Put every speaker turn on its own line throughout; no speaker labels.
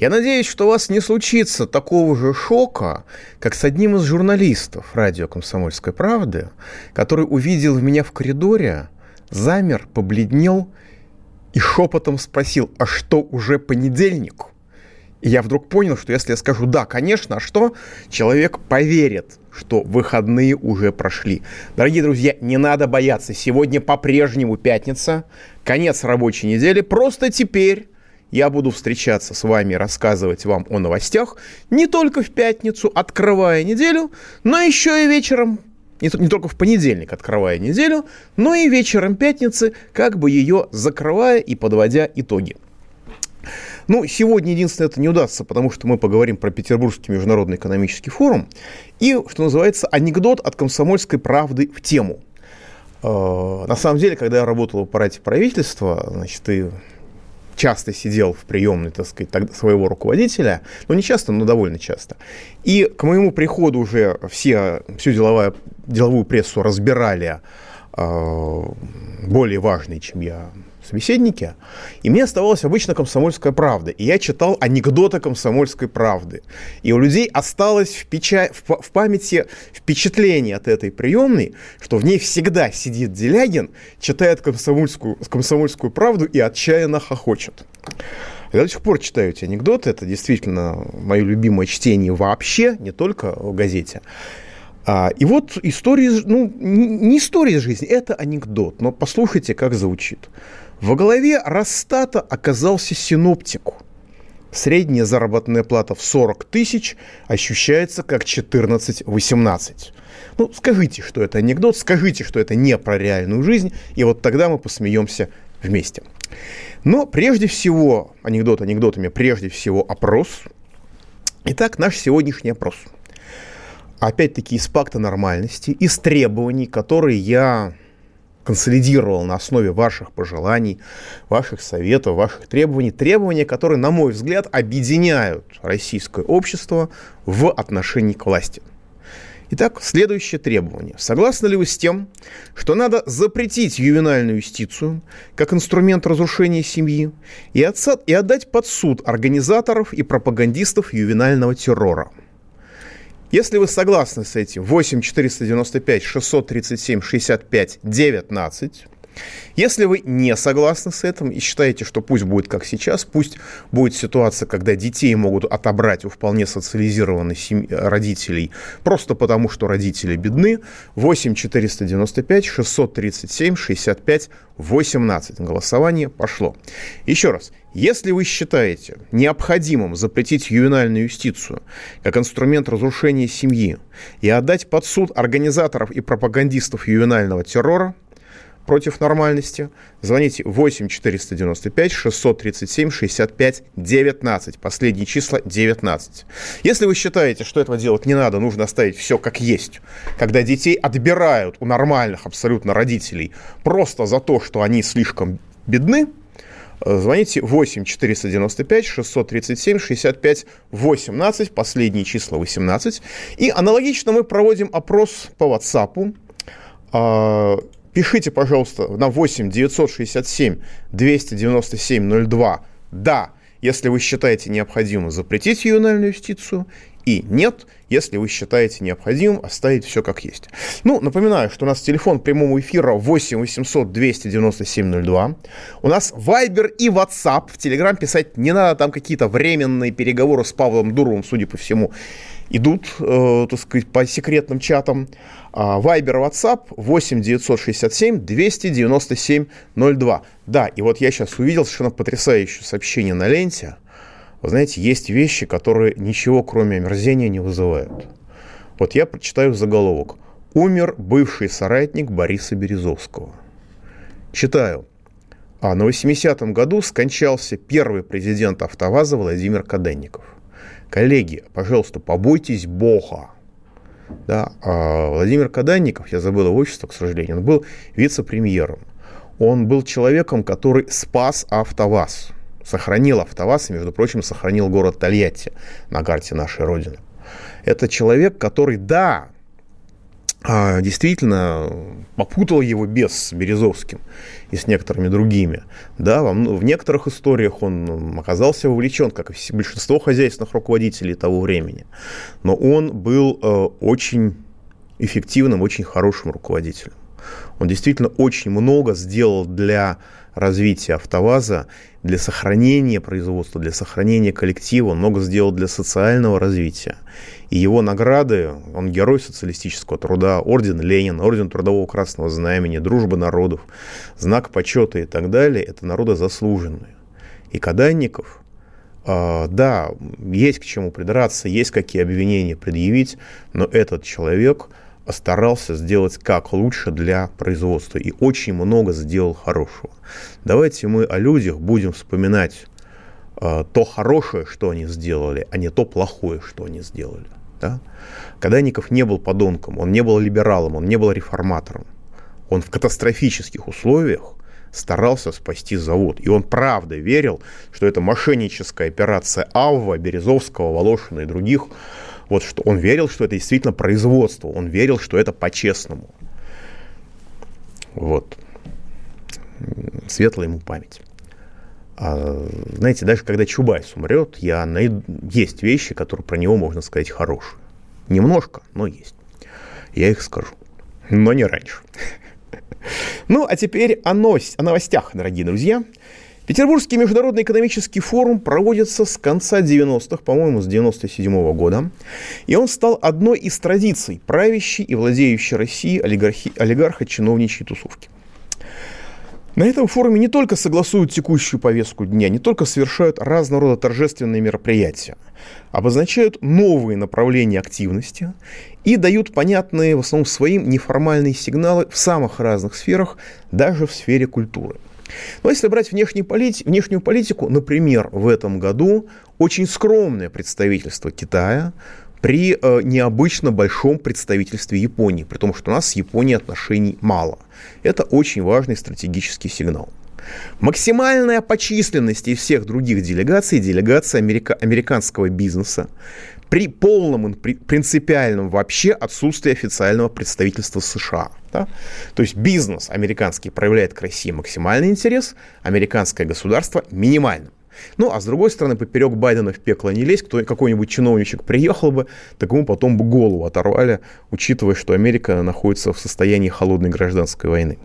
Я надеюсь, что у вас не случится такого же шока, как с одним из журналистов радио «Комсомольской правды», который увидел меня в коридоре, замер, побледнел и шепотом спросил, а что, уже понедельник? И я вдруг понял, что если я скажу «да, конечно», а что, человек поверит, что выходные уже прошли. Дорогие друзья, не надо бояться. Сегодня по-прежнему пятница, конец рабочей недели. Просто теперь я буду встречаться с вами, рассказывать вам о новостях не только в пятницу, открывая неделю, но еще и вечером, не, не только в понедельник, открывая неделю, но и вечером пятницы, как бы ее закрывая и подводя итоги. Ну, сегодня единственное это не удастся, потому что мы поговорим про Петербургский международный экономический форум и, что называется, анекдот от комсомольской правды в тему. Э, На самом деле, когда я работал в аппарате правительства, значит, и часто сидел в приемной, так сказать, своего руководителя, ну не часто, но довольно часто. И к моему приходу уже все, всю деловая, деловую прессу разбирали э, более важные, чем я, собеседники, и мне оставалась обычно комсомольская правда. И я читал анекдоты комсомольской правды. И у людей осталось в, печа... в, па- в памяти впечатление от этой приемной, что в ней всегда сидит Делягин, читает комсомольскую, комсомольскую правду и отчаянно хохочет. Я до сих пор читаю эти анекдоты. Это действительно мое любимое чтение вообще, не только в газете. А, и вот история, ну, не история из жизни, это анекдот, но послушайте, как звучит. Во главе Росстата оказался синоптику. Средняя заработная плата в 40 тысяч ощущается как 14-18. Ну, скажите, что это анекдот, скажите, что это не про реальную жизнь, и вот тогда мы посмеемся вместе. Но прежде всего, анекдот анекдотами, прежде всего опрос. Итак, наш сегодняшний опрос – опять-таки из пакта нормальности, из требований, которые я консолидировал на основе ваших пожеланий, ваших советов, ваших требований, требования, которые, на мой взгляд, объединяют российское общество в отношении к власти. Итак, следующее требование. Согласны ли вы с тем, что надо запретить ювенальную юстицию как инструмент разрушения семьи и, отдать под суд организаторов и пропагандистов ювенального террора? Если вы согласны с этим, 8 495 637 65 19. Если вы не согласны с этим и считаете, что пусть будет как сейчас, пусть будет ситуация, когда детей могут отобрать у вполне социализированных семь- родителей просто потому, что родители бедны, 8 495 637 65 18. Голосование пошло. Еще раз. Если вы считаете необходимым запретить ювенальную юстицию как инструмент разрушения семьи и отдать под суд организаторов и пропагандистов ювенального террора против нормальности, звоните 8 495 637 65 19. Последние числа 19. Если вы считаете, что этого делать не надо, нужно оставить все как есть, когда детей отбирают у нормальных абсолютно родителей просто за то, что они слишком бедны, Звоните 8 495 637 65 18, последние числа 18. И аналогично мы проводим опрос по WhatsApp. Пишите, пожалуйста, на 8 967 297 02 «Да», если вы считаете необходимым запретить ювенальную юстицию, и нет, если вы считаете необходимым оставить все как есть. Ну, напоминаю, что у нас телефон прямого эфира 8 800 297 02. У нас Viber и WhatsApp. В Telegram писать не надо, там какие-то временные переговоры с Павлом Дуровым, судя по всему, идут, э, так сказать, по секретным чатам. А, Viber, WhatsApp 8 967 297 02. Да, и вот я сейчас увидел совершенно потрясающее сообщение на ленте. Вы знаете, есть вещи, которые ничего, кроме омерзения, не вызывают. Вот я прочитаю заголовок. Умер бывший соратник Бориса Березовского. Читаю. А на 80-м году скончался первый президент АвтоВАЗа Владимир Каденников. Коллеги, пожалуйста, побойтесь Бога. Да? А Владимир Каданников, я забыл его отчество, к сожалению, он был вице-премьером. Он был человеком, который спас АвтоВАЗ, сохранил АвтоВАЗ и, между прочим, сохранил город Тольятти на карте нашей Родины. Это человек, который, да, действительно попутал его без с Березовским и с некоторыми другими. Да, в некоторых историях он оказался вовлечен, как и большинство хозяйственных руководителей того времени. Но он был э, очень эффективным, очень хорошим руководителем. Он действительно очень много сделал для развития АвтоВАЗа, для сохранения производства, для сохранения коллектива, много сделал для социального развития. И его награды, он герой социалистического труда, орден Ленина, орден Трудового Красного Знамени, Дружба народов, знак почета и так далее, это народы заслуженные. И Каданников, э, да, есть к чему придраться, есть какие обвинения предъявить, но этот человек старался сделать как лучше для производства и очень много сделал хорошего. Давайте мы о людях будем вспоминать э, то хорошее, что они сделали, а не то плохое, что они сделали. Да? Каданников не был подонком, он не был либералом, он не был реформатором. Он в катастрофических условиях старался спасти завод. И он правда верил, что это мошенническая операция Авва, Березовского, Волошина и других. Вот что он верил, что это действительно производство. Он верил, что это по-честному. Вот. Светлая ему память. А, знаете, даже когда Чубайс умрет, я найду... есть вещи, которые про него можно сказать хорошие. Немножко, но есть. Я их скажу. Но не раньше. Ну, а теперь о, нос... о новостях, дорогие друзья. Петербургский международный экономический форум проводится с конца 90-х, по-моему, с 97 -го года. И он стал одной из традиций правящей и владеющей России олигархо-чиновничьей тусовки. На этом форуме не только согласуют текущую повестку дня, не только совершают разного рода торжественные мероприятия, обозначают новые направления активности и дают понятные, в основном своим, неформальные сигналы в самых разных сферах, даже в сфере культуры. Но если брать внешнюю, полит... внешнюю политику, например, в этом году очень скромное представительство Китая при э, необычно большом представительстве Японии, при том, что у нас с Японией отношений мало. Это очень важный стратегический сигнал. Максимальная по численности всех других делегаций – делегация америка- американского бизнеса при полном при, принципиальном вообще отсутствии официального представительства США. Да? То есть бизнес американский проявляет к России максимальный интерес, американское государство – минимальным. Ну, а с другой стороны, поперек Байдена в пекло не лезть, кто, какой-нибудь чиновничек приехал бы, так ему потом бы голову оторвали, учитывая, что Америка находится в состоянии холодной гражданской войны.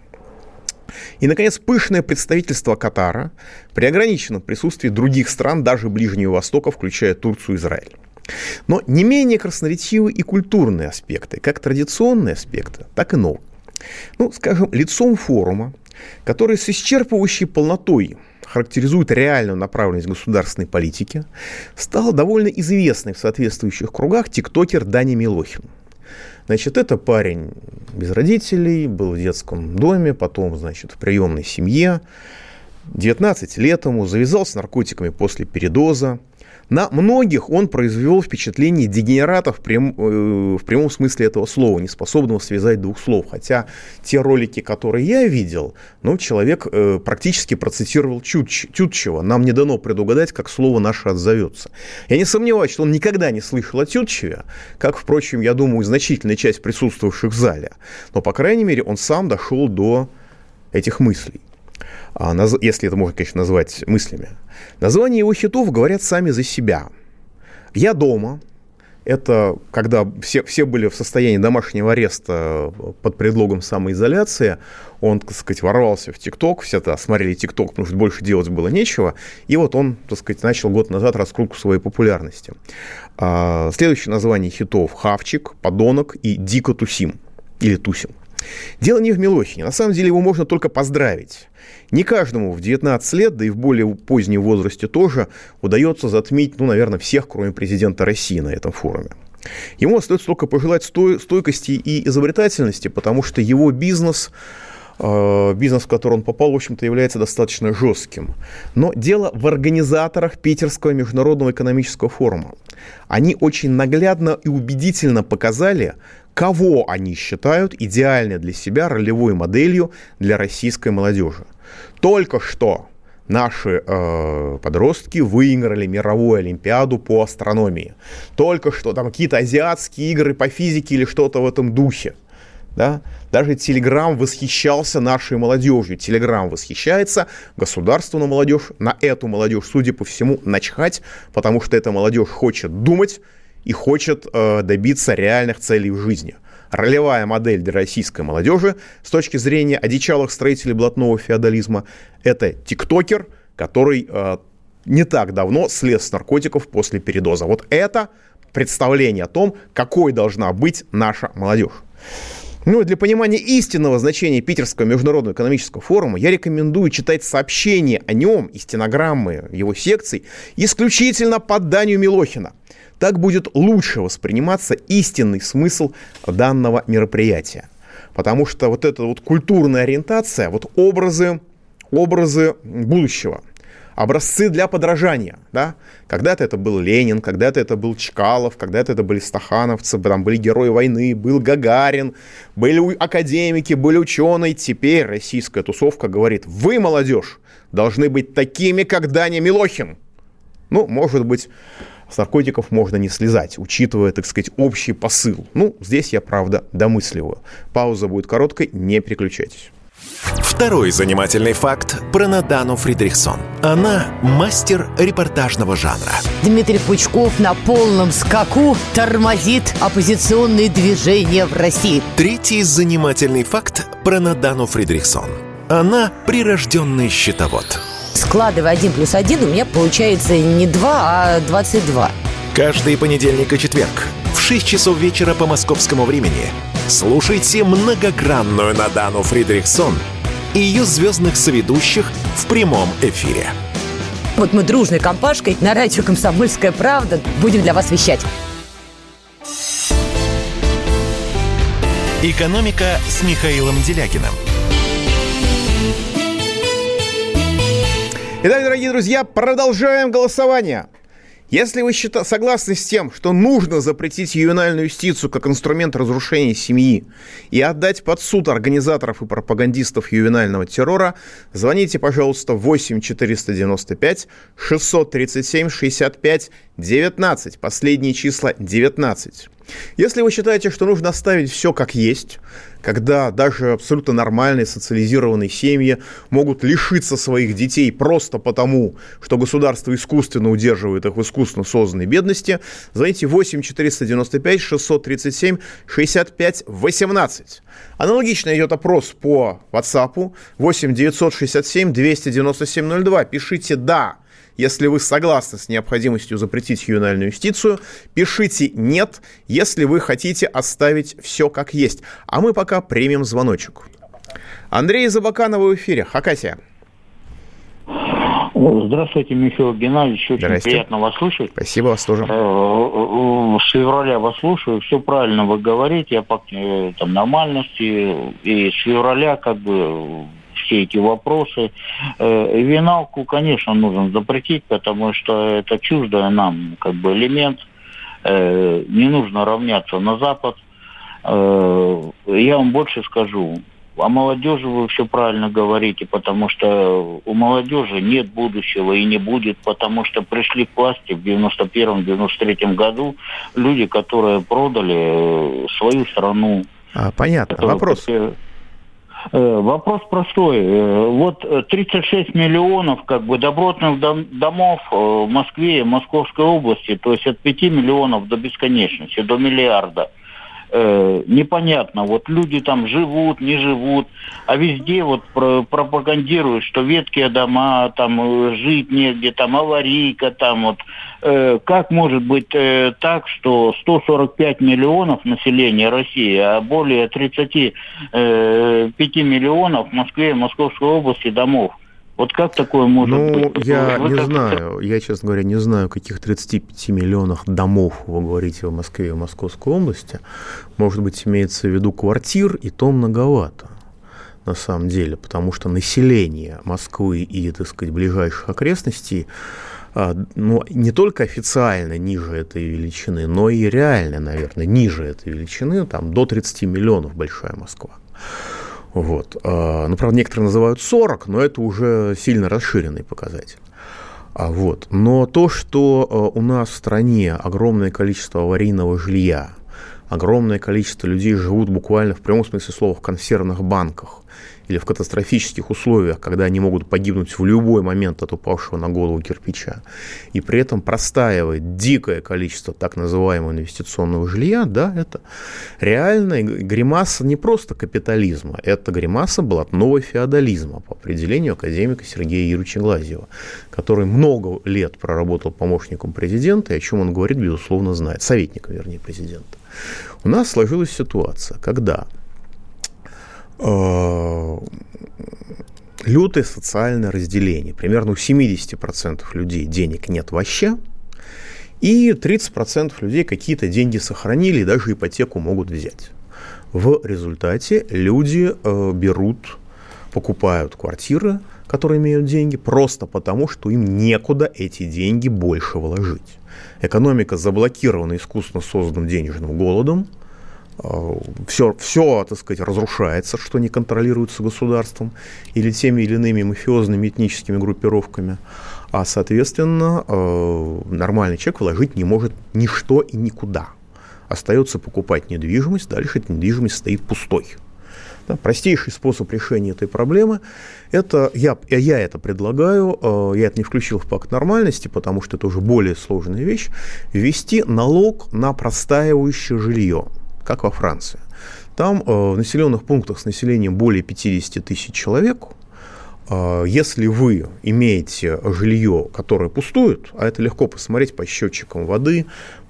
И, наконец, пышное представительство Катара при ограниченном присутствии других стран, даже Ближнего Востока, включая Турцию и Израиль. Но не менее красноречивы и культурные аспекты, как традиционные аспекты, так и новые. Ну, скажем, лицом форума, который с исчерпывающей полнотой характеризует реальную направленность государственной политики, стал довольно известный в соответствующих кругах тиктокер Дани Милохин. Значит, это парень без родителей, был в детском доме, потом, значит, в приемной семье. 19 лет ему, завязал с наркотиками после передоза, на многих он произвел впечатление дегенерата в, прям, э, в прямом смысле этого слова, не способного связать двух слов. Хотя те ролики, которые я видел, ну, человек э, практически процитировал Тютч, Тютчева. Нам не дано предугадать, как слово наше отзовется. Я не сомневаюсь, что он никогда не слышал о Тютчеве, как, впрочем, я думаю, значительная часть присутствовавших в зале. Но, по крайней мере, он сам дошел до этих мыслей. А, если это можно, конечно, назвать мыслями. Названия его хитов говорят сами за себя. «Я дома», это когда все, все были в состоянии домашнего ареста под предлогом самоизоляции. Он, так сказать, ворвался в ТикТок, все это смотрели ТикТок, потому что больше делать было нечего. И вот он, так сказать, начал год назад раскрутку своей популярности. А, следующее название хитов «Хавчик», «Подонок» и «Дико тусим» или «Тусим». Дело не в Милохине. На самом деле его можно только поздравить. Не каждому в 19 лет, да и в более позднем возрасте тоже, удается затмить, ну, наверное, всех, кроме президента России на этом форуме. Ему остается только пожелать стойкости и изобретательности, потому что его бизнес э, бизнес, в который он попал, в общем-то, является достаточно жестким. Но дело в организаторах Питерского международного экономического форума. Они очень наглядно и убедительно показали, кого они считают идеальной для себя ролевой моделью для российской молодежи. Только что наши э, подростки выиграли мировую олимпиаду по астрономии. Только что там какие-то азиатские игры по физике или что-то в этом духе. Да? Даже Телеграм восхищался нашей молодежью. Телеграм восхищается, государству на молодежь, на эту молодежь, судя по всему, начхать, потому что эта молодежь хочет думать и хочет э, добиться реальных целей в жизни. Ролевая модель для российской молодежи с точки зрения одичалых строителей блатного феодализма – это тиктокер, который э, не так давно слез с наркотиков после передоза. Вот это представление о том, какой должна быть наша молодежь. Ну, для понимания истинного значения Питерского международного экономического форума я рекомендую читать сообщения о нем и стенограммы его секций исключительно по данию Милохина. Так будет лучше восприниматься истинный смысл данного мероприятия. Потому что вот эта вот культурная ориентация, вот образы, образы будущего – образцы для подражания. Да? Когда-то это был Ленин, когда-то это был Чкалов, когда-то это были стахановцы, там были герои войны, был Гагарин, были академики, были ученые. Теперь российская тусовка говорит, вы, молодежь, должны быть такими, как Даня Милохин. Ну, может быть, с наркотиков можно не слезать, учитывая, так сказать, общий посыл. Ну, здесь я, правда, домысливаю. Пауза будет короткой, не переключайтесь.
Второй занимательный факт про Надану Фридрихсон. Она мастер репортажного жанра.
Дмитрий Пучков на полном скаку тормозит оппозиционные движения в России.
Третий занимательный факт про Надану Фридрихсон. Она прирожденный счетовод.
Складывая один плюс один, у меня получается не 2, а 22.
Каждый понедельник и четверг в 6 часов вечера по московскому времени слушайте многогранную Надану Фридрихсон и ее звездных соведущих в прямом эфире.
Вот мы дружной компашкой на радио «Комсомольская правда» будем для вас вещать.
«Экономика» с Михаилом Делякиным.
Итак, дорогие друзья, продолжаем голосование. Если вы счита- согласны с тем, что нужно запретить ювенальную юстицию как инструмент разрушения семьи и отдать под суд организаторов и пропагандистов ювенального террора, звоните, пожалуйста, 8 495 637 65 19. Последние числа 19. Если вы считаете, что нужно оставить все как есть, когда даже абсолютно нормальные социализированные семьи могут лишиться своих детей просто потому, что государство искусственно удерживает их в искусственно созданной бедности, звоните 8 495 637 65 18. Аналогично идет опрос по WhatsApp 8 967 297 02. Пишите «да», если вы согласны с необходимостью запретить ювенальную юстицию, пишите «нет», если вы хотите оставить все как есть. А мы пока примем звоночек. Андрей Забаканов в эфире. Хакасия.
Здравствуйте, Михаил Геннадьевич. Очень
Здрасте.
приятно вас слушать.
Спасибо вас тоже.
Э, э, С февраля вас слушаю, все правильно вы говорите, о пак- э, там, нормальности, и с февраля как бы все эти вопросы. Э, Виналку, конечно, нужно запретить, потому что это чуждое нам как бы элемент. Э, Не нужно равняться на Запад. Э, Я вам больше скажу. О молодежи вы все правильно говорите, потому что у молодежи нет будущего и не будет, потому что пришли к власти в 91-93 году люди, которые продали свою страну.
А, понятно. Вопрос.
Э, Вопрос простой. Э, Вот э, 36 миллионов как бы добротных дом- домов э, в Москве и Московской области, то есть от 5 миллионов до бесконечности, до миллиарда. Э, Непонятно, вот люди там живут, не живут, а везде вот про- пропагандируют, что веткие дома, там э, жить негде, там аварийка, там вот. Э, Как может быть э, так, что 145 миллионов населения России, а более 35 миллионов в Москве и Московской области домов? Вот как такое может
Ну,
быть?
я
Вы
не
как-
знаю. Я, честно говоря, не знаю, каких 35 миллионах домов вы говорите в Москве и в Московской области. Может быть, имеется в виду квартир, и то многовато на самом деле, потому что население Москвы и, так сказать, ближайших окрестностей а, ну, не только официально ниже этой величины, но и реально, наверное, ниже этой величины, там до 30 миллионов большая Москва. Вот. А, ну, правда, некоторые называют 40, но это уже сильно расширенный показатель. А вот. Но то, что у нас в стране огромное количество аварийного жилья, огромное количество людей живут буквально в прямом смысле слова в консервных банках, или в катастрофических условиях, когда они могут погибнуть в любой момент от упавшего на голову кирпича, и при этом простаивает дикое количество так называемого инвестиционного жилья, да, это реальная гримаса не просто капитализма, это гримаса блатного феодализма по определению академика Сергея Юрьевича Глазьева, который много лет проработал помощником президента, и о чем он говорит, безусловно, знает, советником, вернее, президента. У нас сложилась ситуация, когда лютое социальное разделение. Примерно у 70% людей денег нет вообще, и 30% людей какие-то деньги сохранили и даже ипотеку могут взять. В результате люди э, берут, покупают квартиры, которые имеют деньги, просто потому, что им некуда эти деньги больше вложить. Экономика заблокирована искусственно созданным денежным голодом – все, все, так сказать, разрушается, что не контролируется государством или теми или иными мафиозными этническими группировками. А, соответственно, э, нормальный человек вложить не может ничто и никуда. Остается покупать недвижимость, дальше эта недвижимость стоит пустой. Да, простейший способ решения этой проблемы – это, я, я это предлагаю, э, я это не включил в пакт нормальности, потому что это уже более сложная вещь, ввести налог на простаивающее жилье как во Франции. Там э, в населенных пунктах с населением более 50 тысяч человек, э, если вы имеете жилье, которое пустует, а это легко посмотреть по счетчикам воды,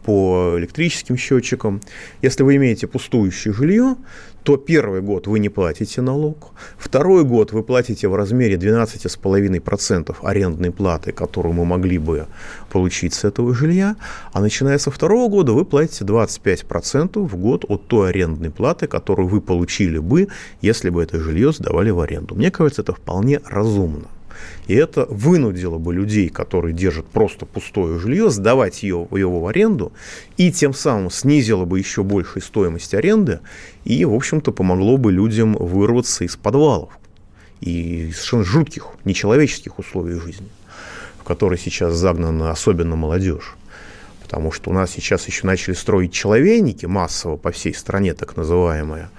по электрическим счетчикам, если вы имеете пустующее жилье, то первый год вы не платите налог, второй год вы платите в размере 12,5% арендной платы, которую мы могли бы получить с этого жилья, а начиная со второго года вы платите 25% в год от той арендной платы, которую вы получили бы, если бы это жилье сдавали в аренду. Мне кажется, это вполне разумно. И это вынудило бы людей, которые держат просто пустое жилье, сдавать ее, его в аренду, и тем самым снизило бы еще больше стоимость аренды, и, в общем-то, помогло бы людям вырваться из подвалов и из совершенно жутких, нечеловеческих условий жизни, в которые сейчас загнана особенно молодежь. Потому что у нас сейчас еще начали строить человейники массово по всей стране, так называемые.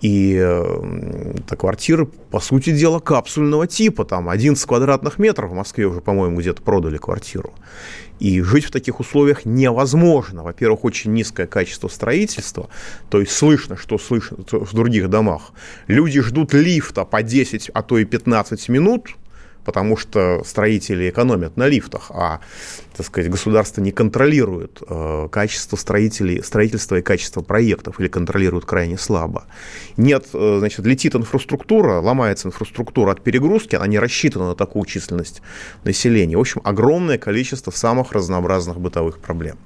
И это квартиры, по сути дела, капсульного типа. Там 11 квадратных метров в Москве уже, по-моему, где-то продали квартиру. И жить в таких условиях невозможно. Во-первых, очень низкое качество строительства, то есть слышно, что слышно в других домах. Люди ждут лифта по 10, а то и 15 минут – потому что строители экономят на лифтах, а, так сказать, государство не контролирует э, качество строителей, строительства и качество проектов, или контролирует крайне слабо. Нет, э, значит, летит инфраструктура, ломается инфраструктура от перегрузки, она не рассчитана на такую численность населения. В общем, огромное количество самых разнообразных бытовых проблем.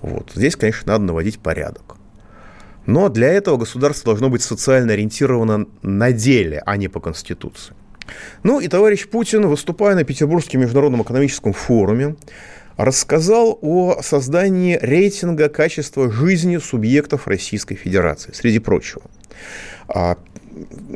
Вот. Здесь, конечно, надо наводить порядок. Но для этого государство должно быть социально ориентировано на деле, а не по Конституции. Ну и товарищ Путин, выступая на Петербургском международном экономическом форуме, рассказал о создании рейтинга качества жизни субъектов Российской Федерации, среди прочего.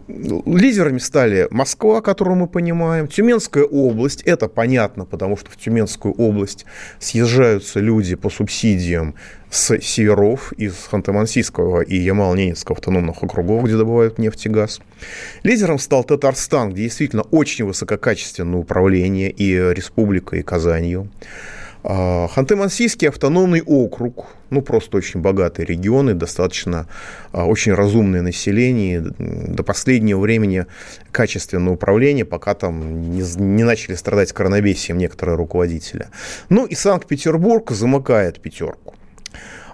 Лидерами стали Москва, которую мы понимаем, Тюменская область, это понятно, потому что в Тюменскую область съезжаются люди по субсидиям с северов, из Ханты-Мансийского и Ямал-Ненецкого автономных округов, где добывают нефть и газ. Лидером стал Татарстан, где действительно очень высококачественное управление и республика, и Казанью. А, Ханты-Мансийский автономный округ, ну просто очень богатый регион и достаточно а, очень разумное население. До последнего времени качественное управление, пока там не, не начали страдать коронавесием некоторые руководители. Ну и Санкт-Петербург замыкает пятерку.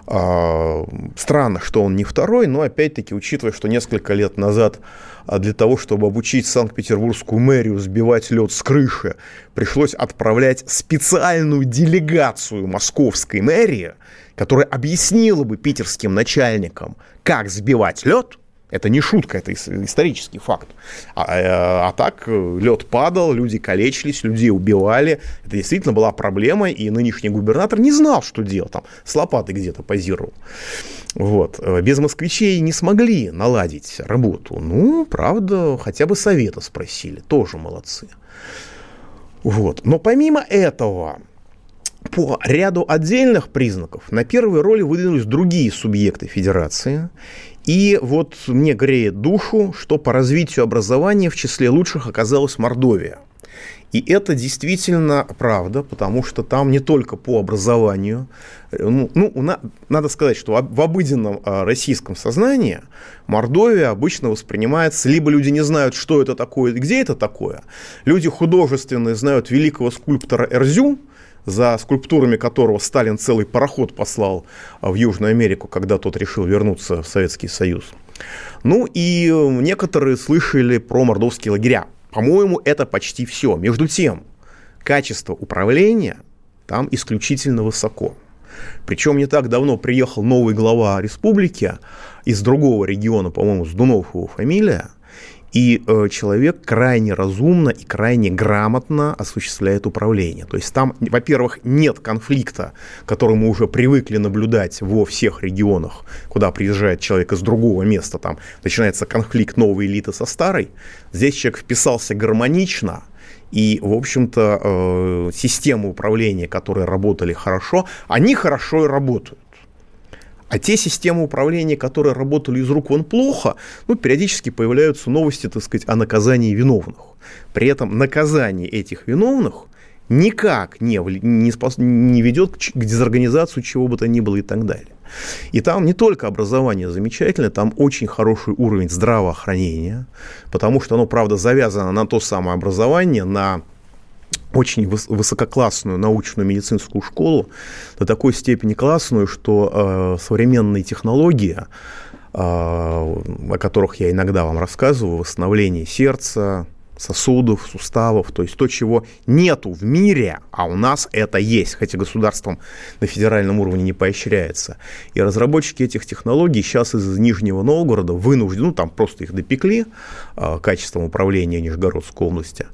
А, странно, что он не второй, но опять-таки, учитывая, что несколько лет назад а, для того, чтобы обучить Санкт-Петербургскую мэрию сбивать лед с крыши, пришлось отправлять специальную делегацию московской мэрии, которая объяснила бы питерским начальникам, как сбивать лед, Это не шутка, это исторический факт. А, а, а так э, лед падал, люди калечились, людей убивали. Это действительно была проблема, и нынешний губернатор не знал, что делать. Там с лопатой где-то позировал. Вот. Э, без москвичей не смогли наладить работу. Ну, правда, хотя бы совета спросили. Тоже молодцы. Вот. Но помимо этого, по ряду отдельных признаков на первые роли выдвинулись другие субъекты федерации. И вот мне греет душу, что по развитию образования в числе лучших оказалась Мордовия. И это действительно правда, потому что там не только по образованию, ну, ну на, надо сказать, что в обыденном а, российском сознании Мордовия обычно воспринимается, либо люди не знают, что это такое, где это такое, люди художественные знают великого скульптора Эрзю, за скульптурами которого Сталин целый пароход послал а, в Южную Америку, когда тот решил вернуться в Советский Союз. Ну и э, некоторые слышали про мордовские лагеря. По-моему, это почти все. Между тем, качество управления там исключительно высоко. Причем не так давно приехал новый глава республики из другого региона, по-моему, с Дунов его фамилия, и э, человек крайне разумно и крайне грамотно осуществляет управление. То есть там, во-первых, нет конфликта, который мы уже привыкли наблюдать во всех регионах, куда приезжает человек из другого места. Там начинается конфликт новой элиты со старой. Здесь человек вписался гармонично, и, в общем-то, э, системы управления, которые работали хорошо, они хорошо и работают. А те системы управления, которые работали из рук вон плохо, ну, периодически появляются новости, так сказать, о наказании виновных. При этом наказание этих виновных никак не, не, спас, не ведет к, к дезорганизации чего бы то ни было и так далее. И там не только образование замечательное, там очень хороший уровень здравоохранения, потому что оно, правда, завязано на то самое образование, на очень высококлассную научную медицинскую школу, до такой степени классную, что э, современные технологии, э, о которых я иногда вам рассказываю, восстановление сердца, сосудов, суставов, то есть то, чего нету в мире, а у нас это есть, хотя государством на федеральном уровне не поощряется. И разработчики этих технологий сейчас из Нижнего Новгорода вынуждены, ну там просто их допекли э, качеством управления Нижегородской области,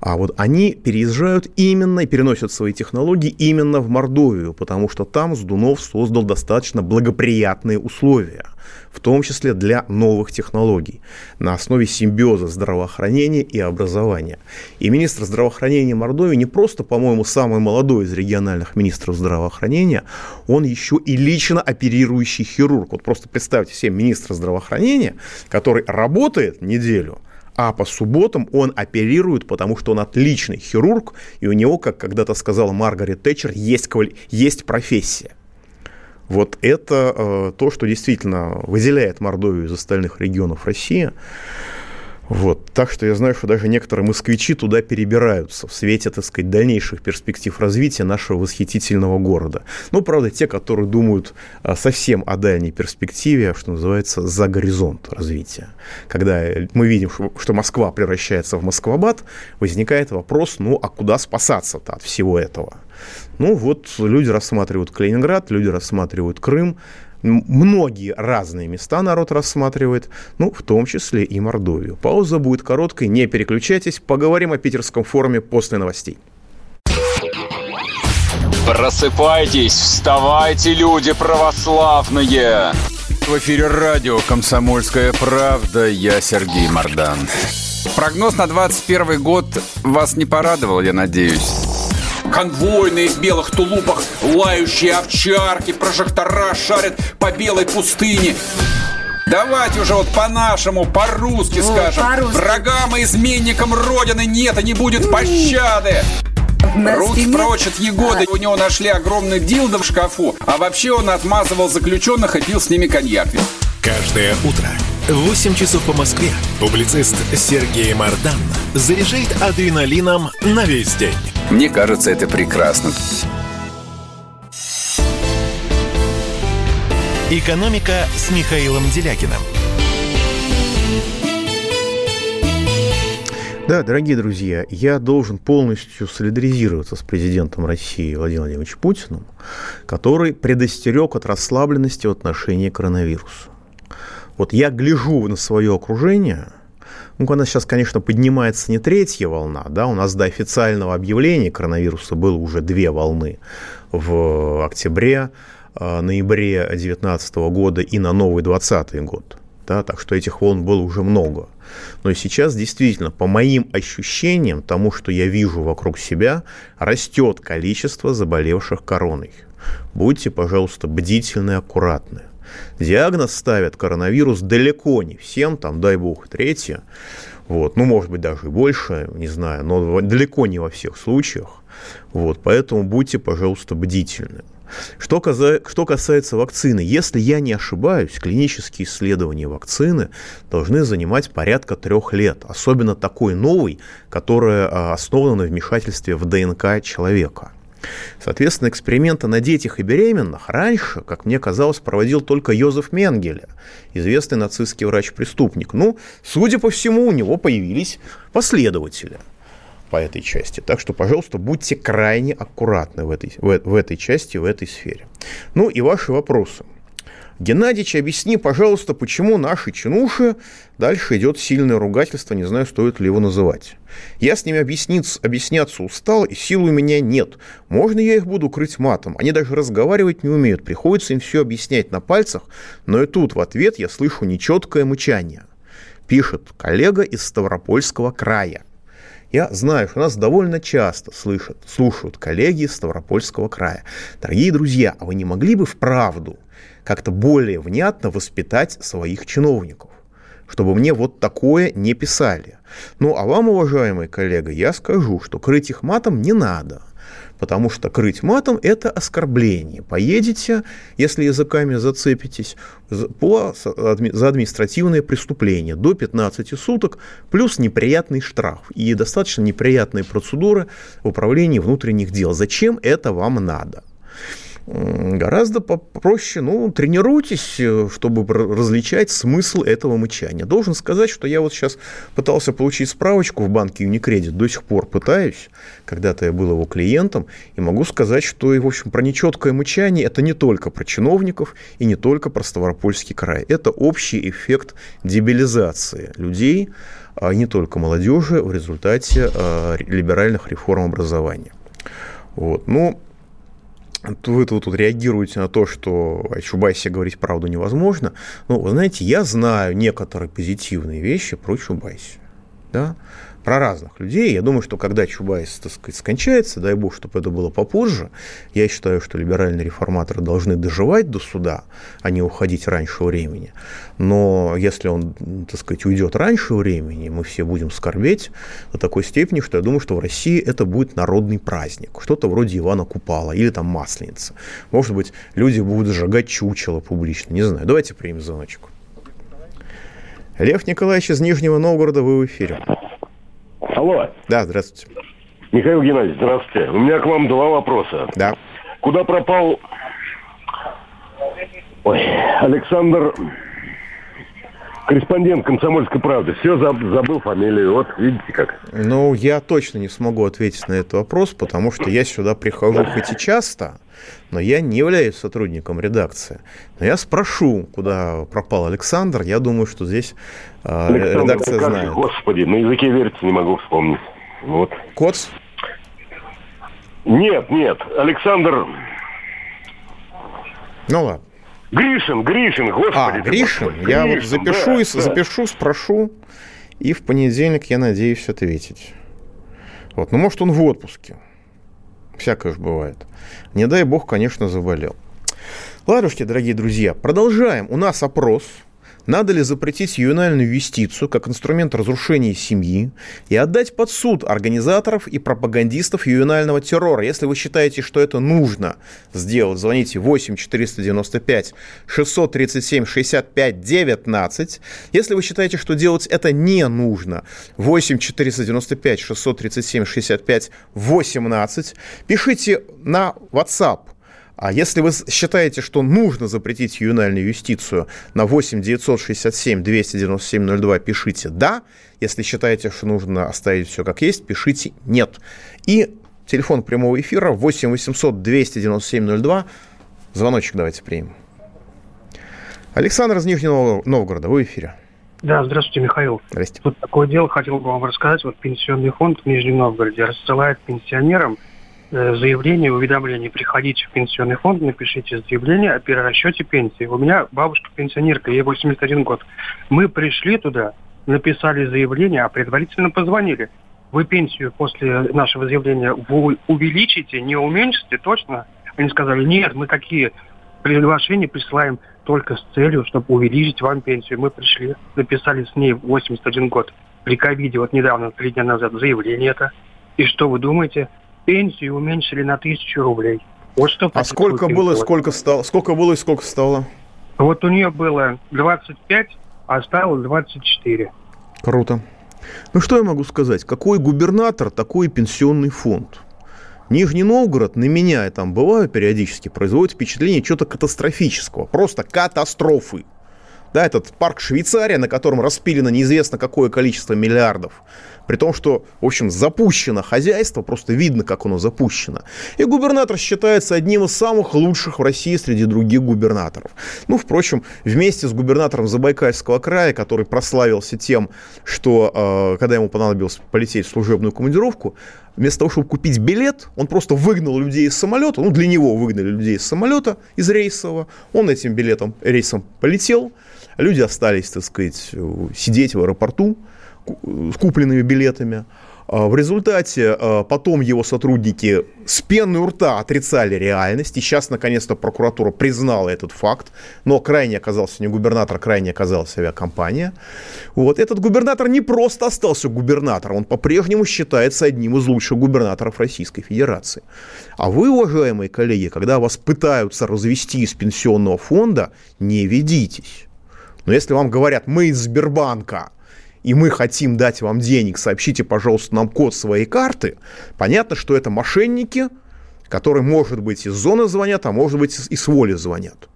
а вот они переезжают именно и переносят свои технологии именно в Мордовию, потому что там Сдунов создал достаточно благоприятные условия в том числе для новых технологий, на основе симбиоза здравоохранения и образования. И министр здравоохранения Мордовии не просто, по-моему, самый молодой из региональных министров здравоохранения, он еще и лично оперирующий хирург. Вот просто представьте себе министра здравоохранения, который работает неделю, а по субботам он оперирует, потому что он отличный хирург, и у него, как когда-то сказала Маргарет Тэтчер, есть, есть профессия. Вот это э, то, что действительно выделяет Мордовию из остальных регионов России. Вот. Так что я знаю, что даже некоторые москвичи туда перебираются в свете, так сказать, дальнейших перспектив развития нашего восхитительного города. Ну, правда, те, которые думают а, совсем о дальней перспективе, что называется, за горизонт развития. Когда мы видим, что Москва превращается в Москвабад, возникает вопрос, ну, а куда спасаться-то от всего этого? Ну, вот люди рассматривают Калининград, люди рассматривают Крым, многие разные места народ рассматривает, ну, в том числе и Мордовию. Пауза будет короткой, не переключайтесь, поговорим о питерском форуме после новостей.
Просыпайтесь, вставайте, люди православные! В эфире радио «Комсомольская правда». Я Сергей Мордан. Прогноз на 21 год вас не порадовал, я надеюсь. Конвойные в белых тулупах, лающие овчарки, прожектора шарят по белой пустыне. Давайте уже вот по-нашему, по-русски О, скажем. По Врагам и изменникам Родины нет и не будет пощады. Руки прочь от Егоды. У него нашли огромный дилдо в шкафу. А вообще он отмазывал заключенных и пил с ними коньяк.
Каждое утро 8 часов по Москве публицист Сергей Мардан заряжает адреналином на весь день.
Мне кажется, это прекрасно.
«Экономика» с Михаилом Делякиным.
Да, дорогие друзья, я должен полностью солидаризироваться с президентом России Владимиром Владимировичем Путиным, который предостерег от расслабленности в отношении коронавируса. Вот я гляжу на свое окружение, ну, у нас сейчас, конечно, поднимается не третья волна, да, у нас до официального объявления коронавируса было уже две волны в октябре, э, ноябре 2019 года и на новый 2020 год. Да, так что этих волн было уже много. Но сейчас действительно, по моим ощущениям, тому, что я вижу вокруг себя, растет количество заболевших короной. Будьте, пожалуйста, бдительны аккуратны. Диагноз ставят коронавирус далеко не всем, там, дай бог, третье. Вот, ну, может быть, даже и больше, не знаю, но далеко не во всех случаях. Вот, поэтому будьте, пожалуйста, бдительны. Что, каза... что касается вакцины, если я не ошибаюсь, клинические исследования вакцины должны занимать порядка трех лет, особенно такой новый, которая а, основана на вмешательстве в ДНК человека. Соответственно, эксперименты на детях и беременных раньше, как мне казалось, проводил только Йозеф Менгеле, известный нацистский врач-преступник. Ну, судя по всему, у него появились последователи по этой части. Так что, пожалуйста, будьте крайне аккуратны в этой, в, в этой части, в этой сфере. Ну и ваши вопросы. Геннадьевич, объясни, пожалуйста, почему наши чинуши, дальше идет сильное ругательство, не знаю, стоит ли его называть. Я с ними объясниться, объясняться устал, и сил у меня нет. Можно я их буду крыть матом? Они даже разговаривать не умеют, приходится им все объяснять на пальцах, но и тут в ответ я слышу нечеткое мычание. Пишет коллега из Ставропольского края. Я знаю, что нас довольно часто слышат, слушают коллеги из Ставропольского края. Дорогие друзья, а вы не могли бы вправду как-то более внятно воспитать своих чиновников, чтобы мне вот такое не писали. Ну, а вам, уважаемый коллега, я скажу, что крыть их матом не надо – потому что крыть матом – это оскорбление. Поедете, если языками зацепитесь, по, за административное преступление до 15 суток, плюс неприятный штраф и достаточно неприятные процедуры в управлении внутренних дел. Зачем это вам надо? Гораздо попроще, ну, тренируйтесь, э, чтобы различать смысл этого мычания. Должен сказать, что я вот сейчас пытался получить справочку в банке Unicredit, до сих пор пытаюсь, когда-то я был его клиентом, и могу сказать, что, и, в общем, про нечеткое мычание это не только про чиновников и не только про Ставропольский край. Это общий эффект дебилизации людей, а не только молодежи в результате э, либеральных реформ образования. Вот. Ну, вы тут, тут реагируете на то, что о Чубайсе говорить правду невозможно. Ну, вы знаете, я знаю некоторые позитивные вещи про Чубайса. Да? Про разных людей. Я думаю, что когда Чубайс, так сказать, скончается, дай бог, чтобы это было попозже, я считаю, что либеральные реформаторы должны доживать до суда, а не уходить раньше времени. Но если он, так сказать, уйдет раньше времени, мы все будем скорбеть до такой степени, что я думаю, что в России это будет народный праздник. Что-то вроде Ивана Купала или там Масленица. Может быть, люди будут сжигать чучело публично. Не знаю. Давайте примем звоночек. Лев Николаевич из Нижнего Новгорода, вы в эфире.
Алло.
Да, здравствуйте.
Михаил Геннадьевич, здравствуйте. У меня к вам два вопроса.
Да.
Куда пропал Ой, Александр, корреспондент «Комсомольской правды». Все, забыл фамилию. Вот, видите как.
Ну, я точно не смогу ответить на этот вопрос, потому что я сюда прихожу хоть и часто, но я не являюсь сотрудником редакции. Но я спрошу, куда пропал Александр. Я думаю, что здесь э, Александр, редакция как знает.
Господи, на языке верится не могу вспомнить. Вот.
Коц?
Нет, нет. Александр...
Ну ладно.
Гришин, Гришин, господи.
А, Гришин? Гришин я вот запишу, да, и, да. запишу, спрошу, и в понедельник я надеюсь ответить. Вот, ну, может, он в отпуске. Всякое же бывает. Не дай бог, конечно, заболел. Ладушки, дорогие друзья, продолжаем. У нас опрос – надо ли запретить ювенальную юстицию как инструмент разрушения семьи и отдать под суд организаторов и пропагандистов ювенального террора? Если вы считаете, что это нужно сделать, звоните 8 495 637 65 19. Если вы считаете, что делать это не нужно, 8 495 637 65 18. Пишите на WhatsApp а если вы считаете, что нужно запретить ювенальную юстицию на 8 967 297 02, пишите «да». Если считаете, что нужно оставить все как есть, пишите «нет». И телефон прямого эфира 8 800 297 02. Звоночек давайте примем. Александр из Нижнего Новгорода, вы в эфире.
Да, здравствуйте, Михаил.
Здрасте.
Вот такое дело хотел бы вам рассказать. Вот пенсионный фонд в Нижнем Новгороде рассылает пенсионерам заявление, уведомление. Приходите в пенсионный фонд, напишите заявление о перерасчете пенсии. У меня бабушка пенсионерка, ей 81 год. Мы пришли туда, написали заявление, а предварительно позвонили. Вы пенсию после нашего заявления вы увеличите, не уменьшите, точно? Они сказали, нет, мы такие приглашения присылаем только с целью, чтобы увеличить вам пенсию. Мы пришли, написали с ней 81 год. При ковиде, вот недавно, три дня назад, заявление это. И что вы думаете? Пенсию уменьшили на тысячу рублей.
Вот что а сколько было, сколько стало? Сколько было и сколько стало?
Вот у нее было 25, а стало 24.
Круто. Ну что я могу сказать? Какой губернатор, такой пенсионный фонд. Нижний Новгород на меня, я там бываю периодически, производит впечатление чего-то катастрофического. Просто катастрофы. Да, этот парк Швейцария, на котором распилено неизвестно какое количество миллиардов. При том, что, в общем, запущено хозяйство, просто видно, как оно запущено. И губернатор считается одним из самых лучших в России среди других губернаторов. Ну, впрочем, вместе с губернатором Забайкальского края, который прославился тем, что, э, когда ему понадобилось полететь в служебную командировку, вместо того, чтобы купить билет, он просто выгнал людей из самолета, ну, для него выгнали людей из самолета, из рейсового, он этим билетом, рейсом полетел, люди остались, так сказать, сидеть в аэропорту, купленными билетами. А, в результате а, потом его сотрудники с пеной у рта отрицали реальность. И сейчас, наконец-то, прокуратура признала этот факт. Но крайне оказался не губернатор, крайне оказалась авиакомпания. Вот. Этот губернатор не просто остался губернатором, он по-прежнему считается одним из лучших губернаторов Российской Федерации. А вы, уважаемые коллеги, когда вас пытаются развести из пенсионного фонда, не ведитесь. Но если вам говорят, мы из Сбербанка – и мы хотим дать вам денег, сообщите, пожалуйста, нам код своей карты, понятно, что это мошенники, которые, может быть, из зоны звонят, а может быть, и с воли звонят.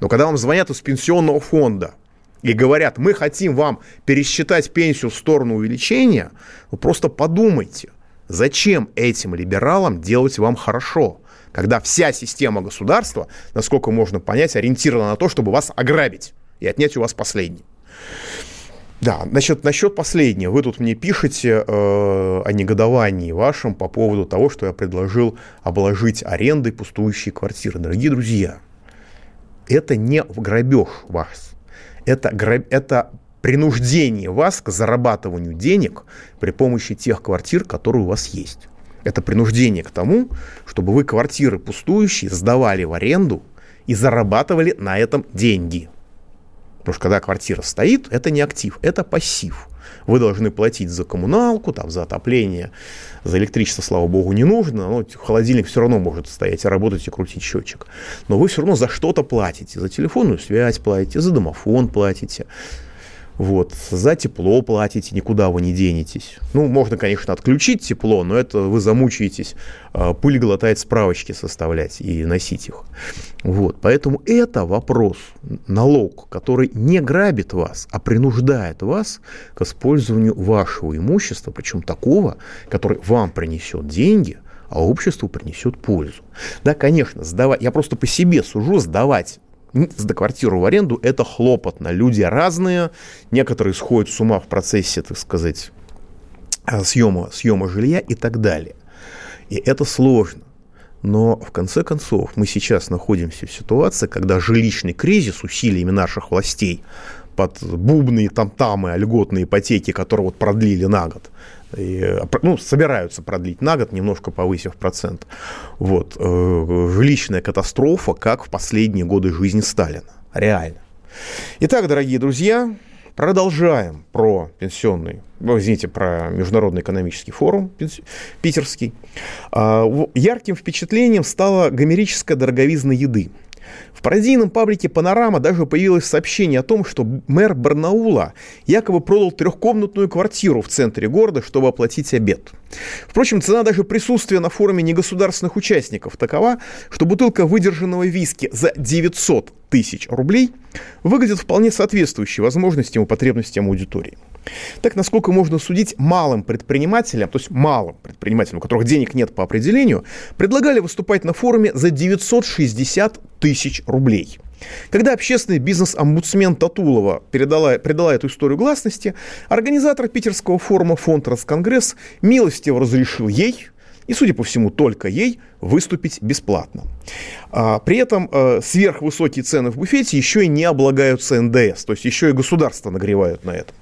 Но когда вам звонят из пенсионного фонда и говорят, мы хотим вам пересчитать пенсию в сторону увеличения, вы просто подумайте, зачем этим либералам делать вам хорошо, когда вся система государства, насколько можно понять, ориентирована на то, чтобы вас ограбить и отнять у вас последний. Да, насчет, насчет последнего. Вы тут мне пишете э, о негодовании вашем по поводу того, что я предложил обложить арендой пустующие квартиры. Дорогие друзья, это не грабеж вас. Это, граб, это принуждение вас к зарабатыванию денег при помощи тех квартир, которые у вас есть. Это принуждение к тому, чтобы вы квартиры пустующие сдавали в аренду и зарабатывали на этом деньги. Потому что когда квартира стоит, это не актив, это пассив. Вы должны платить за коммуналку, там, за отопление, за электричество, слава богу, не нужно. Но холодильник все равно может стоять и работать и крутить счетчик. Но вы все равно за что-то платите. За телефонную связь платите, за домофон платите. Вот, за тепло платите, никуда вы не денетесь. Ну, можно, конечно, отключить тепло, но это вы замучаетесь э, пыль глотать справочки составлять и носить их. Вот, поэтому это вопрос, налог, который не грабит вас, а принуждает вас к использованию вашего имущества, причем такого, который вам принесет деньги, а обществу принесет пользу. Да, конечно, сдавать, я просто по себе сужу, сдавать сдать квартиру в аренду – это хлопотно. Люди разные, некоторые сходят с ума в процессе, так сказать, э, съема, съема жилья и так далее. И это сложно. Но в конце концов мы сейчас находимся в ситуации, когда жилищный кризис усилиями наших властей под бубные там-тамы, льготные ипотеки, которые вот продлили на год, и, ну, собираются продлить на год, немножко повысив процент. Вот. Э, жилищная катастрофа, как в последние годы жизни Сталина. Реально. Итак, дорогие друзья, продолжаем про пенсионный, ну, извините, про Международный экономический форум питерский. А, ярким впечатлением стала гомерическая дороговизна еды – в пародийном паблике «Панорама» даже появилось сообщение о том, что мэр Барнаула якобы продал трехкомнатную квартиру в центре города, чтобы оплатить обед. Впрочем, цена даже присутствия на форуме негосударственных участников такова, что бутылка выдержанного виски за 900 тысяч рублей выглядит вполне соответствующей возможностям и потребностям аудитории. Так, насколько можно судить, малым предпринимателям, то есть малым предпринимателям, у которых денег нет по определению, предлагали выступать на форуме за 960 тысяч рублей. Когда общественный бизнес-омбудсмен Татулова передала, передала эту историю гласности, организатор питерского форума фонд «Росконгресс» милостиво разрешил ей, и, судя по всему, только ей выступить бесплатно. А, при этом а, сверхвысокие цены в буфете еще и не облагаются НДС, то есть еще и государство нагревают на это.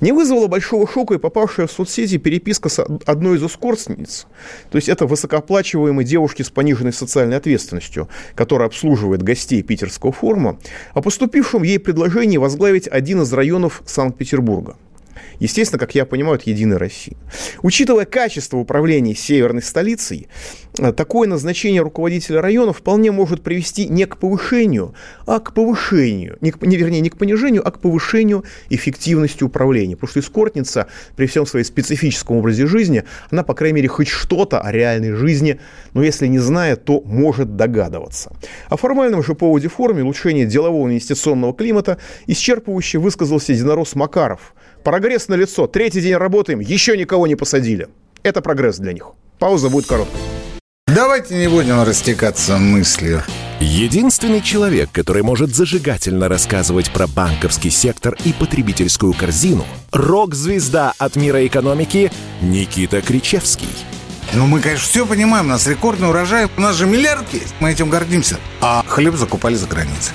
Не вызвало большого шока и попавшая в соцсети переписка с одной из эскортниц, то есть это высокооплачиваемой девушки с пониженной социальной ответственностью, которая обслуживает гостей питерского форума, о поступившем ей предложении возглавить один из районов Санкт-Петербурга – Естественно, как я понимаю, это «Единая Россия». Учитывая качество управления северной столицей, э, такое назначение руководителя района вполне может привести не к повышению, а к повышению, не, к, не вернее, не к понижению, а к повышению эффективности управления. Потому что эскортница при всем своей специфическом образе жизни, она, по крайней мере, хоть что-то о реальной жизни, но если не знает, то может догадываться. О формальном же поводе форуме улучшения делового инвестиционного климата исчерпывающе высказался единорос Макаров – Прогресс на лицо. Третий день работаем, еще никого не посадили. Это прогресс для них. Пауза будет короткой.
Давайте не будем растекаться мыслью.
Единственный человек, который может зажигательно рассказывать про банковский сектор и потребительскую корзину – рок-звезда от мира экономики Никита Кричевский.
Ну, мы, конечно, все понимаем, у нас рекордный урожай, у нас же миллиард есть, мы этим гордимся. А хлеб закупали за границей.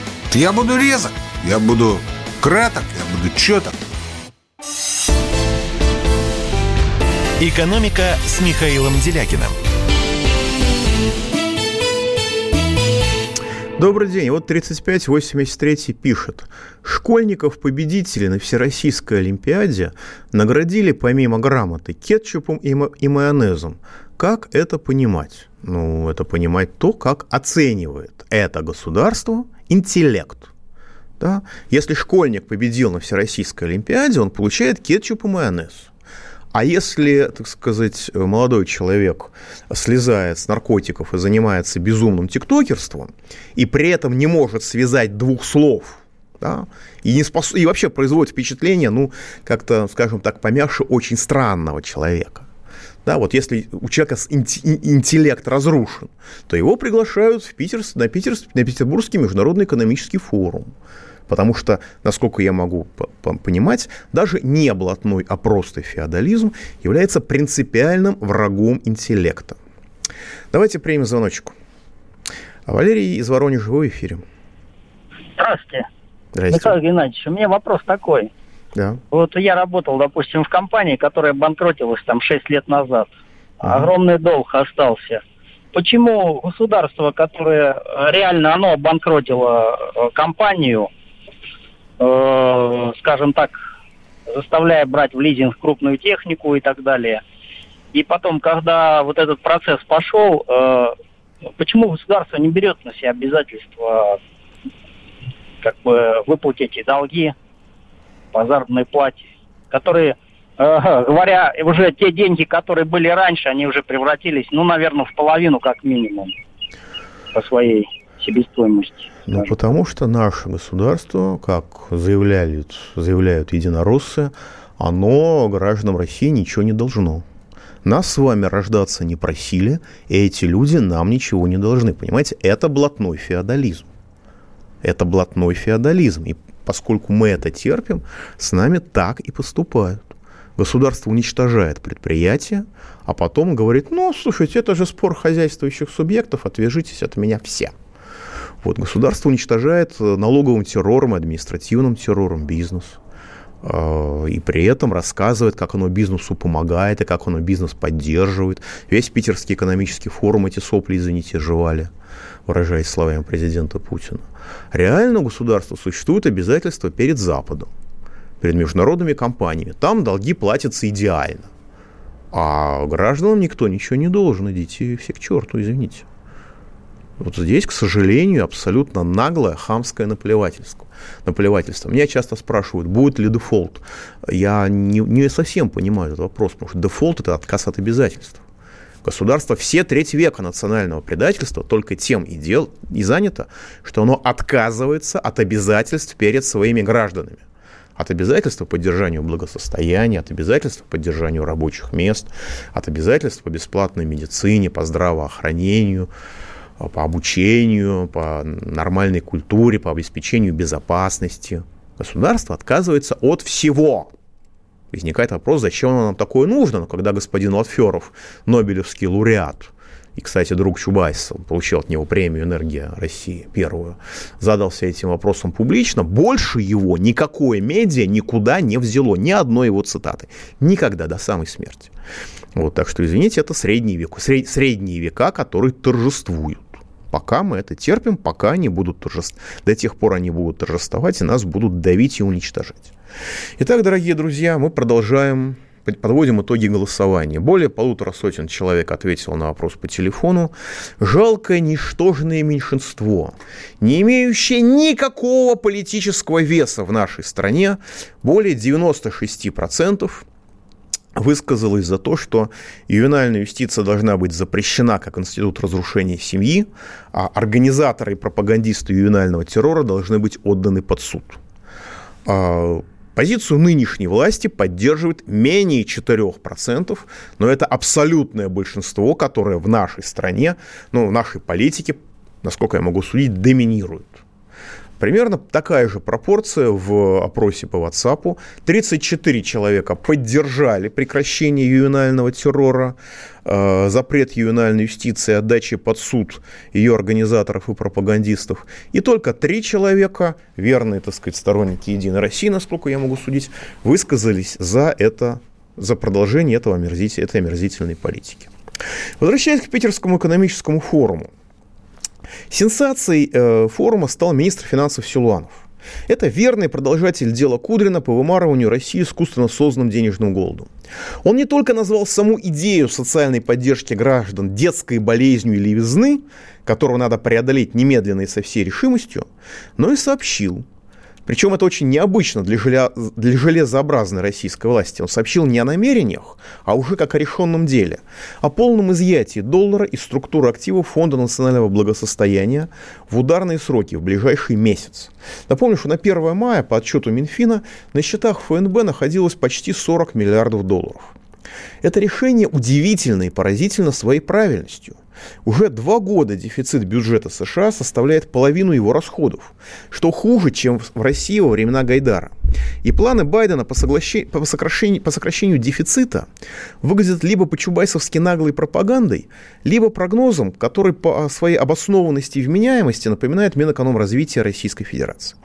Я буду резок, я буду краток, я буду четок.
«Экономика» с Михаилом Делякиным.
Добрый день. Вот 3583 пишет. Школьников-победителей на Всероссийской Олимпиаде наградили помимо грамоты кетчупом и майонезом. Как это понимать? Ну, это понимать то, как оценивает это государство интеллект. Да? Если школьник победил на Всероссийской Олимпиаде, он получает кетчуп и майонез. А если, так сказать, молодой человек слезает с наркотиков и занимается безумным тиктокерством, и при этом не может связать двух слов, да, и, не спос... и вообще производит впечатление, ну, как-то, скажем так, помягче, очень странного человека. Да, вот если у человека интеллект разрушен, то его приглашают в Питер, на, Питер, на Петербургский международный экономический форум. Потому что, насколько я могу понимать, даже не блатной, а просто феодализм является принципиальным врагом интеллекта. Давайте примем звоночку. А Валерий из Воронежа в эфире.
Здравствуйте. Здравствуйте. Михаил Геннадьевич, у меня вопрос такой.
Да.
Вот я работал, допустим, в компании, которая банкротилась там 6 лет назад. Ага. Огромный долг остался. Почему государство, которое реально оно обанкротило э, компанию, э, скажем так, заставляя брать в лизинг крупную технику и так далее, и потом, когда вот этот процесс пошел, э, почему государство не берет на себя обязательства как бы выплатить эти долги по заработной плате, которые, э, говоря, уже те деньги, которые были раньше, они уже превратились, ну, наверное, в половину как минимум по своей себестоимости.
Ну, потому что наше государство, как заявляют, заявляют единороссы, оно гражданам России ничего не должно. Нас с вами рождаться не просили, и эти люди нам ничего не должны. Понимаете, это блатной феодализм. Это блатной феодализм. И поскольку мы это терпим, с нами так и поступают. Государство уничтожает предприятие, а потом говорит, ну, слушайте, это же спор хозяйствующих субъектов, отвяжитесь от меня все. Вот, государство уничтожает налоговым террором, административным террором бизнес. И при этом рассказывает, как оно бизнесу помогает и как оно бизнес поддерживает. Весь Питерский экономический форум эти сопли, извините, жевали, выражаясь словами президента Путина. Реально у государства существуют обязательства перед Западом, перед международными компаниями. Там долги платятся идеально. А гражданам никто ничего не должен. Идите все к черту, извините. Вот здесь, к сожалению, абсолютно наглое, хамское наплевательство. наплевательство. Меня часто спрашивают, будет ли дефолт. Я не, не совсем понимаю этот вопрос, потому что дефолт – это отказ от обязательств. Государство все треть века национального предательства только тем и, дел, и занято, что оно отказывается от обязательств перед своими гражданами. От обязательств по поддержанию благосостояния, от обязательств по поддержанию рабочих мест, от обязательств по бесплатной медицине, по здравоохранению, по обучению, по нормальной культуре, по обеспечению безопасности. Государство отказывается от всего. Возникает вопрос, зачем оно нам такое нужно, но когда господин Латферов, Нобелевский лауреат, и, кстати, друг Чубайса, получил от него премию «Энергия России» первую, задался этим вопросом публично, больше его никакое медиа никуда не взяло, ни одной его цитаты. Никогда, до самой смерти. Вот, так что, извините, это средние века, сред, средние века, которые торжествуют. Пока мы это терпим, пока они будут торжествовать, до тех пор они будут торжествовать и нас будут давить и уничтожать. Итак, дорогие друзья, мы продолжаем подводим итоги голосования. Более полутора сотен человек ответило на вопрос по телефону. Жалкое, ничтожное меньшинство, не имеющее никакого политического веса в нашей стране, более 96% высказалось за то, что ювенальная юстиция должна быть запрещена как институт разрушения семьи, а организаторы и пропагандисты ювенального террора должны быть отданы под суд. А, Позицию нынешней власти поддерживает менее 4%, но это абсолютное большинство, которое в нашей стране, ну, в нашей политике, насколько я могу судить, доминирует. Примерно такая же пропорция в опросе по WhatsApp. 34 человека поддержали прекращение ювенального террора, э, запрет ювенальной юстиции, отдачи под суд ее организаторов и пропагандистов. И только три человека, верные, так сказать, сторонники Единой России, насколько я могу судить, высказались за это, за продолжение этого омерзитель, этой омерзительной политики. Возвращаясь к Питерскому экономическому форуму. Сенсацией э, форума стал министр финансов Силуанов. Это верный продолжатель дела Кудрина по вымарыванию России искусственно созданным денежным голодом. Он не только назвал саму идею социальной поддержки граждан детской болезнью или визны, которую надо преодолеть немедленно и со всей решимостью, но и сообщил, причем это очень необычно для, желя... для железообразной российской власти. Он сообщил не о намерениях, а уже как о решенном деле. О полном изъятии доллара из структуры активов Фонда национального благосостояния в ударные сроки в ближайший месяц. Напомню, что на 1 мая по отчету Минфина на счетах ФНБ находилось почти 40 миллиардов долларов. Это решение удивительно и поразительно своей правильностью. Уже два года дефицит бюджета США составляет половину его расходов, что хуже, чем в России во времена Гайдара. И планы Байдена по, соглашению, по, сокращению, по сокращению дефицита выглядят либо по-чубайсовски наглой пропагандой, либо прогнозом, который по своей обоснованности и вменяемости напоминает Минэкономразвития Российской Федерации.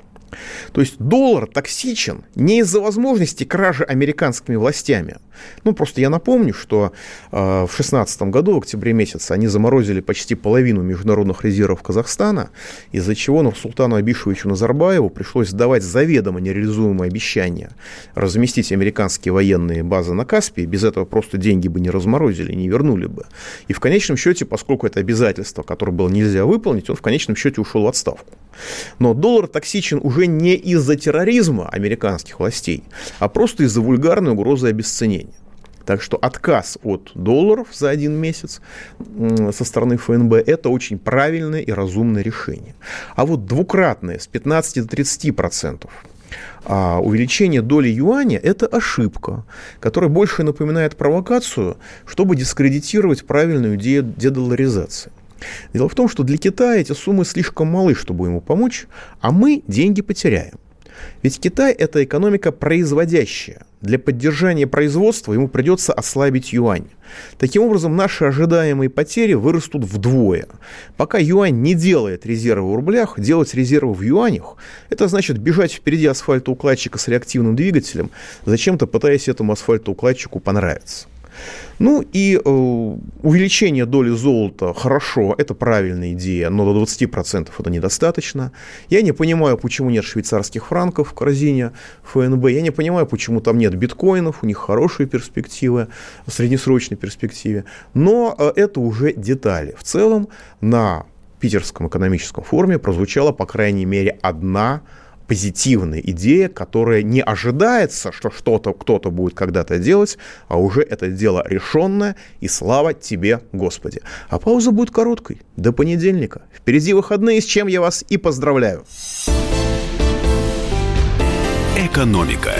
То есть доллар токсичен не из-за возможности кражи американскими властями. Ну, просто я напомню, что э, в 2016 году, в октябре месяце, они заморозили почти половину международных резервов Казахстана, из-за чего Нурсултану Абишевичу Назарбаеву пришлось сдавать заведомо нереализуемое обещание разместить американские военные базы на Каспии. Без этого просто деньги бы не разморозили, не вернули бы. И в конечном счете, поскольку это обязательство, которое было нельзя выполнить, он в конечном счете ушел в отставку. Но доллар токсичен уже не из-за терроризма американских властей, а просто из-за вульгарной угрозы обесценения. Так что отказ от долларов за один месяц со стороны ФНБ – это очень правильное и разумное решение. А вот двукратное с 15 до 30 процентов а увеличение доли юаня – это ошибка, которая больше напоминает провокацию, чтобы дискредитировать правильную идею дедоларизации. Дело в том, что для Китая эти суммы слишком малы, чтобы ему помочь, а мы деньги потеряем. Ведь Китай – это экономика производящая. Для поддержания производства ему придется ослабить юань. Таким образом, наши ожидаемые потери вырастут вдвое. Пока юань не делает резервы в рублях, делать резервы в юанях – это значит бежать впереди асфальтоукладчика с реактивным двигателем, зачем-то пытаясь этому асфальтоукладчику понравиться. Ну и э, увеличение доли золота хорошо, это правильная идея, но до 20% это недостаточно. Я не понимаю, почему нет швейцарских франков в корзине ФНБ, я не понимаю, почему там нет биткоинов, у них хорошие перспективы, в среднесрочной перспективе, но э, это уже детали. В целом на Питерском экономическом форуме прозвучала, по крайней мере, одна позитивная идея, которая не ожидается, что что-то кто-то будет когда-то делать, а уже это дело решенное, и слава тебе, Господи. А пауза будет короткой, до понедельника. Впереди выходные, с чем я вас и поздравляю.
Экономика.